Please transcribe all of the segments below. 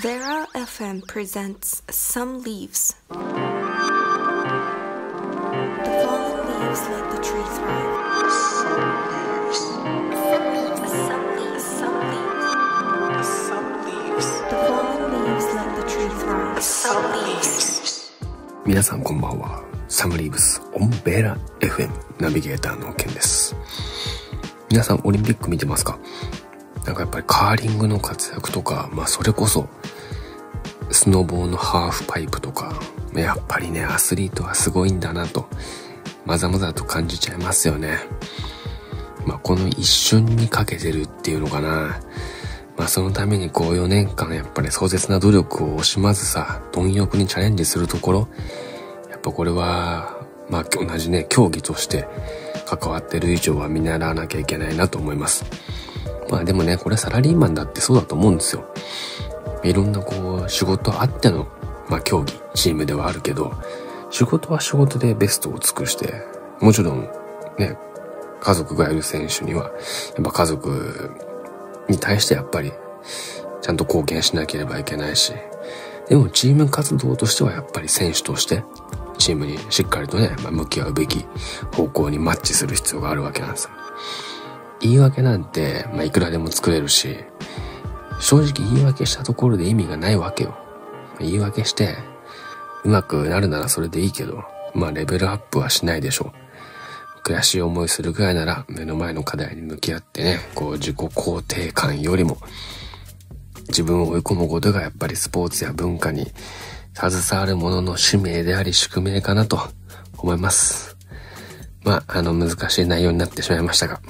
Vera FM presents Some Leaves. The fallen leaves let the tree thrive. Some leaves, some leaves, some leaves. Some leaves. The fallen leaves let the tree thrive. Some leaves. 皆さんこんばんは。サムリーブスオンベーラ FM ナビゲーターのケンです。皆さんオリンピック見てますかなんかやっぱりカーリングの活躍とか、まあそれこそスノボーのハーフパイプとか、やっぱりね、アスリートはすごいんだなと、まざまざと感じちゃいますよね。まあこの一瞬にかけてるっていうのかな。まあそのためにこう4年間やっぱり壮絶な努力を惜しまずさ、貪欲にチャレンジするところ、やっぱこれは、まあ同じね、競技として関わってる以上は見習わなきゃいけないなと思います。まあでもね、これサラリーマンだってそうだと思うんですよ。いろんなこう、仕事あっての、まあ競技、チームではあるけど、仕事は仕事でベストを尽くして、もちろんね、家族がいる選手には、やっぱ家族に対してやっぱり、ちゃんと貢献しなければいけないし、でもチーム活動としてはやっぱり選手として、チームにしっかりとね、まあ、向き合うべき方向にマッチする必要があるわけなんですよ。言い訳なんて、まあ、いくらでも作れるし、正直言い訳したところで意味がないわけよ。言い訳して、うまくなるならそれでいいけど、まあレベルアップはしないでしょう。悔しい思いするぐらいなら目の前の課題に向き合ってね、こう自己肯定感よりも自分を追い込むことがやっぱりスポーツや文化に携わる者の使命であり宿命かなと思います。まあ、あの難しい内容になってしまいましたが、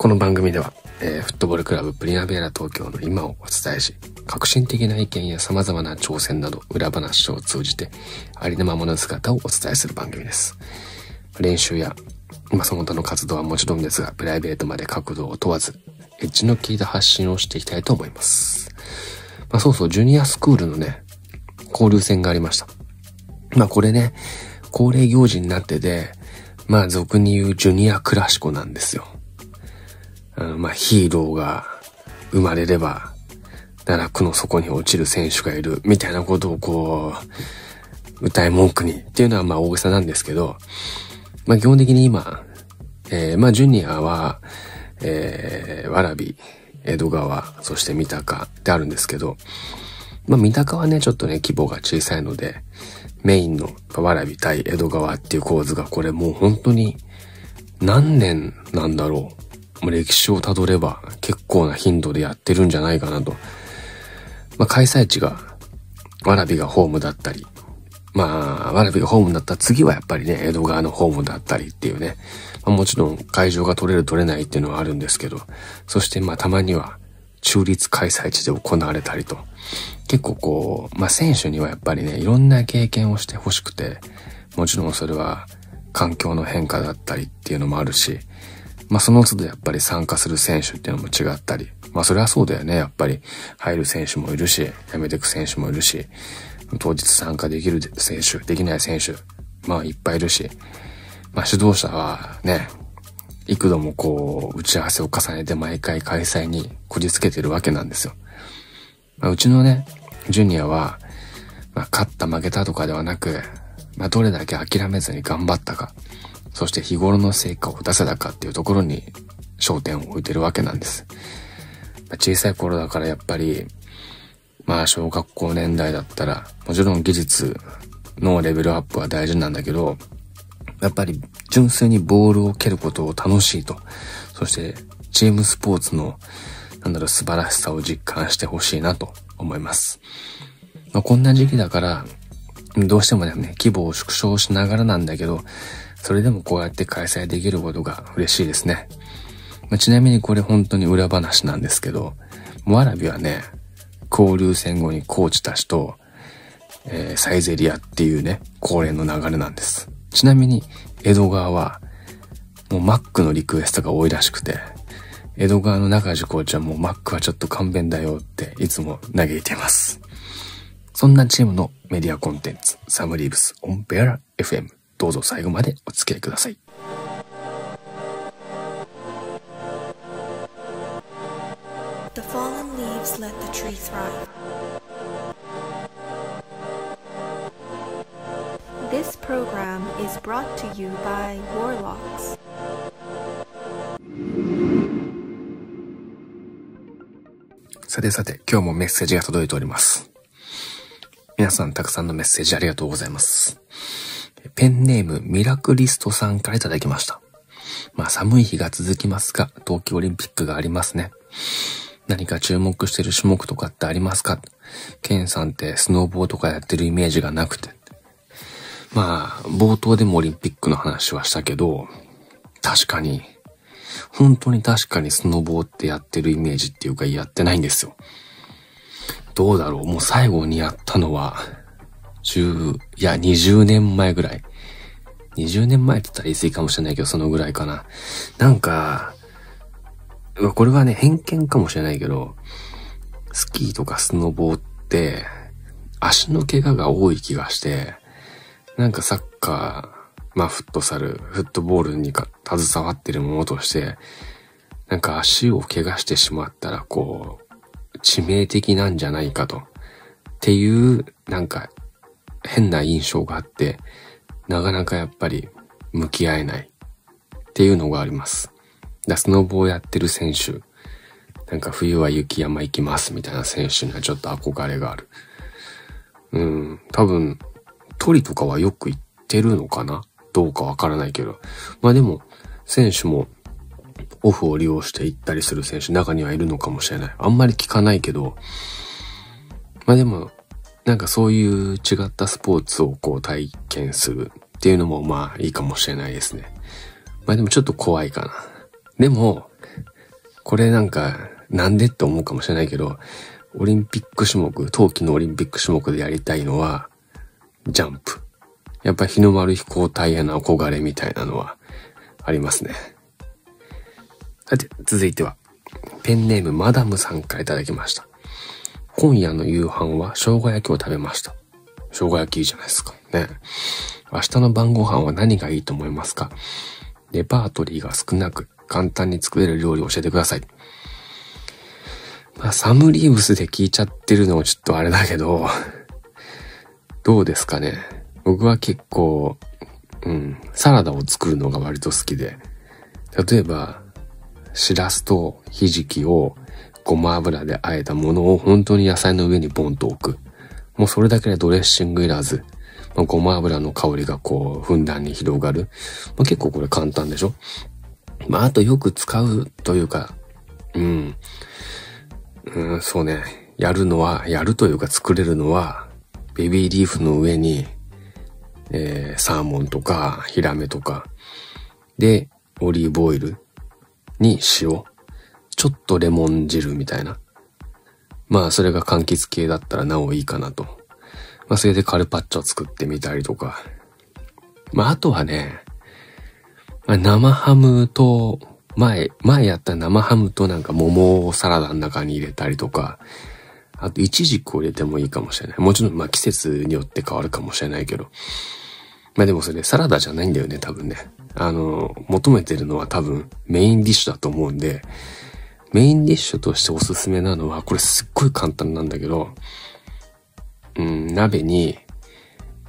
この番組では、えーフットボールクラブプリナベーラ東京の今をお伝えし、革新的な意見や様々な挑戦など裏話を通じてありのままの姿をお伝えする番組です。練習や、まあ、その他の活動はもちろんですが、プライベートまで角度を問わず、エッジの効いた発信をしていきたいと思います。まあ、そうそう、ジュニアスクールのね、交流戦がありました。まあ、これね、恒例行事になってて、まあ、俗に言うジュニアクラシコなんですよ。あのまあ、ヒーローが生まれれば、奈落の底に落ちる選手がいる、みたいなことをこう、歌い文句にっていうのはまあ大げさなんですけど、まあ基本的に今、えーまあジュニアは、えー、わらび、江戸川、そして三鷹ってあるんですけど、まあ三鷹はね、ちょっとね、規模が小さいので、メインのわらび対江戸川っていう構図がこれもう本当に何年なんだろう。歴史をたどれば結構な頻度でやってるんじゃないかなと。まあ開催地がわらびがホームだったり、まあ、わらびがホームだった次はやっぱりね、江戸川のホームだったりっていうね。まあ、もちろん会場が取れる取れないっていうのはあるんですけど、そしてまあたまには中立開催地で行われたりと。結構こう、まあ選手にはやっぱりね、いろんな経験をしてほしくて、もちろんそれは環境の変化だったりっていうのもあるし、まあその都度やっぱり参加する選手っていうのも違ったり、まあそれはそうだよね。やっぱり入る選手もいるし、辞めてく選手もいるし、当日参加できる選手、できない選手、まあいっぱいいるし、まあ指導者はね、幾度もこう、打ち合わせを重ねて毎回開催にこじつけてるわけなんですよ。まあ、うちのね、ジュニアは、まあ、勝った負けたとかではなく、まあ、どれだけ諦めずに頑張ったか、そして日頃の成果を出せたかっていうところに焦点を置いてるわけなんです。小さい頃だからやっぱり、まあ小学校年代だったら、もちろん技術のレベルアップは大事なんだけど、やっぱり純粋にボールを蹴ることを楽しいと、そしてチームスポーツの、なんだろう、素晴らしさを実感してほしいなと思います。まあ、こんな時期だから、どうしてもね、規模を縮小しながらなんだけど、それでもこうやって開催できることが嬉しいですね。まあ、ちなみにこれ本当に裏話なんですけど、わらびはね、交流戦後にコーチたちと、えーサイゼリアっていうね、恒例の流れなんです。ちなみに、江戸川は、もうマックのリクエストが多いらしくて、江戸川の中地コーチはもうマックはちょっと勘弁だよっていつも嘆いています。そんなチームのメディアコンテンツ、サムリーブスオンベアラ FM。どうぞ最後までお付き合いください。The fallen leaves let the tree thrive. This program is brought to you by Warlocks. さてさて、今日もメッセージが届いております。皆さんたくさんのメッセージありがとうございます。ペンネームミラクリストさんからいただきました。まあ寒い日が続きますが、冬季オリンピックがありますね。何か注目してる種目とかってありますか？ケンさんってスノーボーとかやってるイメージがなくて。まあ、冒頭でもオリンピックの話はしたけど、確かに、本当に確かにスノボーってやってるイメージっていうかやってないんですよ。どうだろう？もう最後にやったのは、10、いや、20年前ぐらい。20年前って言ったら言い過ぎかもしれないけど、そのぐらいかな。なんか、これはね、偏見かもしれないけど、スキーとかスノボーって、足の怪我が多い気がして、なんかサッカー、まあフットサル、フットボールにか携わってるものとして、なんか足を怪我してしまったら、こう、致命的なんじゃないかと。っていう、なんか、変な印象があって、なかなかやっぱり向き合えないっていうのがあります。だスノボをやってる選手、なんか冬は雪山行きますみたいな選手にはちょっと憧れがある。うん、多分、鳥とかはよく行ってるのかな？どうかわからないけど。まあでも、選手もオフを利用して行ったりする選手中にはいるのかもしれない。あんまり聞かないけど、まあでも、なんかそういう違ったスポーツをこう体験するっていうのもまあいいかもしれないですね。まあでもちょっと怖いかな。でも、これなんか、なんでって思うかもしれないけど、オリンピック種目、冬季のオリンピック種目でやりたいのは、ジャンプ。やっぱ日の丸飛行隊への憧れみたいなのはありますね。さて、続いては、ペンネームマダムさんからいただきました。今夜の夕飯は生姜焼きを食べました。生姜焼きいいじゃないですか。ね。明日の晩ご飯は何がいいと思いますか？レパートリーが少なく簡単に作れる料理を教えてください。まあ、サムリーブスで聞いちゃってるのもちょっとあれだけど、どうですかね？僕は結構、うん、サラダを作るのが割と好きで、例えば、シラスとひじきをごま油で和えたものを本当に野菜の上にボンと置く。もうそれだけでドレッシングいらず、まあ、ごま油の香りがこう、ふんだんに広がる。まあ、結構これ簡単でしょ？まあ、あとよく使うというか、うん、うん、そうね、やるのは、やるというか作れるのは、ベビーリーフの上に、えー、サーモンとか、ヒラメとか、で、オリーブオイルに塩、ちょっとレモン汁みたいな。まあ、それが柑橘系だったらなおいいかなと。まあ、それでカルパッチョ作ってみたりとか。まあ、あとはね、まあ、生ハムと、前、前やった生ハムとなんか桃をサラダの中に入れたりとか、あと、イチジクを入れてもいいかもしれない。もちろん、まあ、季節によって変わるかもしれないけど。まあでもそれサラダじゃないんだよね、多分ね。あの、求めてるのは多分メインディッシュだと思うんで、メインディッシュとしておすすめなのは、これすっごい簡単なんだけど、うん、鍋に、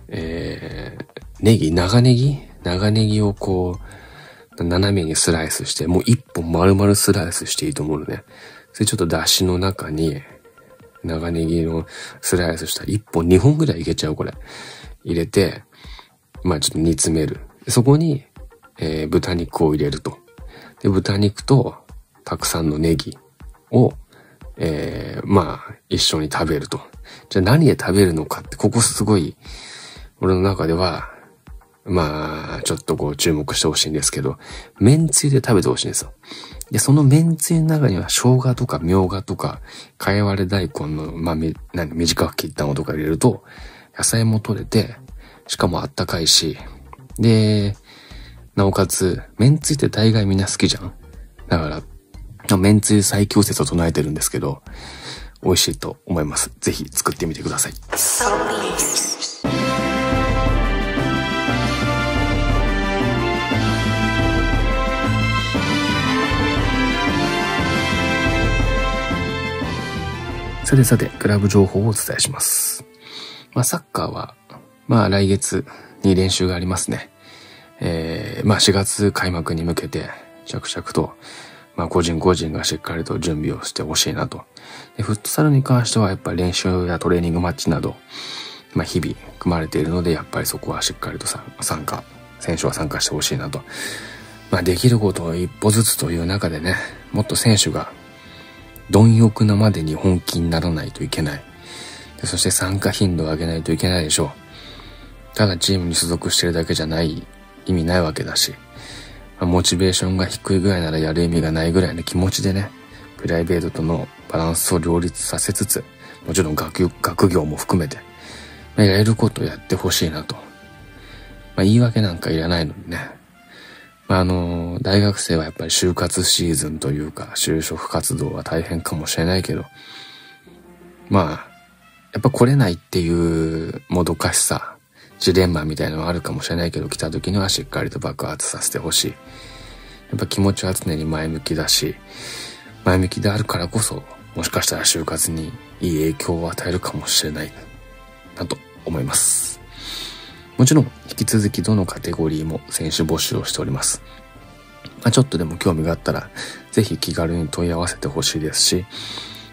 えー、ネギ、長ネギ？長ネギをこう、斜めにスライスして、もう一本丸々スライスしていいと思うのね。それちょっと出汁の中に、長ネギのスライスしたら一本二本ぐらいいけちゃう、これ。入れて、まあちょっと煮詰める。そこに、えー豚肉を入れると。で、豚肉とたくさんのネギを、えーまあ一緒に食べると。じゃあ何で食べるのかって、ここすごい、俺の中では、まあ、ちょっとこう注目してほしいんですけど、麺つゆで食べてほしいんですよ。で、その麺つゆの中には生姜とかみょうがとか、かいわれ大根の、まあ、み、何、短く切ったのとか入れると、野菜も取れて、しかもあったかいし、で、なおかつ、麺つゆって大概みんな好きじゃんだから、麺つゆ最強説を唱えてるんですけど、美味しいと思います。ぜひ作ってみてください。さてさて、クラブ情報をお伝えします。まあ、サッカーは、まあ、来月に練習がありますね。えー、まあ、4月開幕に向けて、着々と、まあ、個人個人がしっかりと準備をしてほしいなと。でフットサルに関しては、やっぱり練習やトレーニングマッチなど、まあ、日々組まれているので、やっぱりそこはしっかりと参加、選手は参加してほしいなと。まあ、できることを一歩ずつという中でね、もっと選手が貪欲なまでに本気にならないといけない。でそして参加頻度を上げないといけないでしょう。ただチームに所属してるだけじゃない意味ないわけだし、まモチベーションが低いぐらいならやる意味がないぐらいの気持ちでね、プライベートとのバランスを両立させつつ、もちろん学学業も含めて、まあ、やれることをやってほしいなと。まあ、言い訳なんかいらないのにね。まあ、あの、大学生はやっぱり就活シーズンというか、就職活動は大変かもしれないけど、まあ、やっぱ来れないっていうもどかしさ、ジレンマみたいなのはあるかもしれないけど、来た時にはしっかりと爆発させてほしい。やっぱ気持ちは常に前向きだし、前向きであるからこそ、もしかしたら就活にいい影響を与えるかもしれないなと思います。もちろん、引き続きどのカテゴリーも選手募集をしております。まあ、ちょっとでも興味があったら、ぜひ気軽に問い合わせてほしいですし、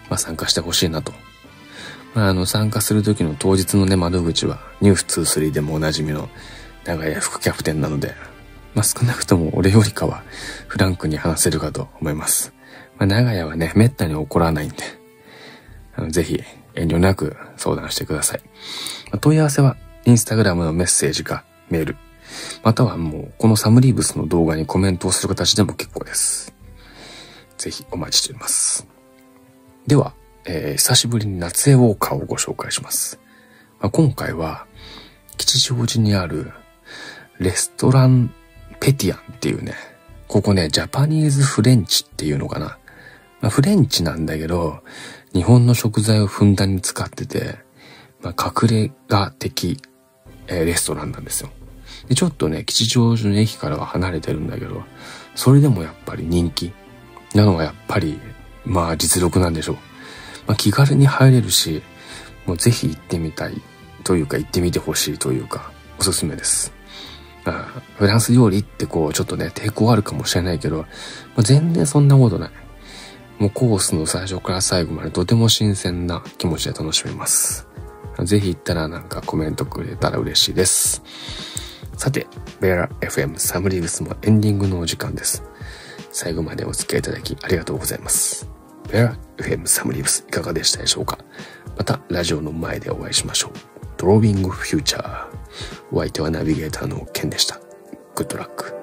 まあ、参加してほしいなと。まあ、あの、参加する時の当日のね、窓口は、ニュース23でもおなじみの長屋副キャプテンなので、まあ、少なくとも俺よりかはフランクに話せるかと思います。まあ、長屋はね、めったに怒らないんで、あのぜひ遠慮なく相談してください。まあ問い合わせは、インスタグラムのメッセージかメール、またはもう、このサムリーブスの動画にコメントをする形でも結構です。ぜひお待ちしております。では、えー久しぶりに夏江ウォーカーをご紹介します。まあ、今回は、吉祥寺にあるレストランペティアンっていうね、ここね、ジャパニーズフレンチっていうのかな。まあ、フレンチなんだけど、日本の食材をふんだんに使ってて、まあ、隠れ家的、えーレストランなんですよ。で、ちょっとね、吉祥寺の駅からは離れてるんだけど、それでもやっぱり人気なのはやっぱり、まあ実力なんでしょう。まあ気軽に入れるし、もうぜひ行ってみたいというか行ってみてほしいというか、おすすめです。まあ、フランス料理ってこう、ちょっとね、抵抗あるかもしれないけど、まあ、全然そんなことない。もうコースの最初から最後までとても新鮮な気持ちで楽しめます。ぜひ行ったらなんかコメントくれたら嬉しいです。さて、ベラ FM サムリーブスもエンディングのお時間です。最後までお付き合いいただきありがとうございます。ベラ FM サムリブスいかがでしたでしょうかまたラジオの前でお会いしましょう。ドロービングフューチャー。お相手はナビゲーターのケンでした。グッドラック。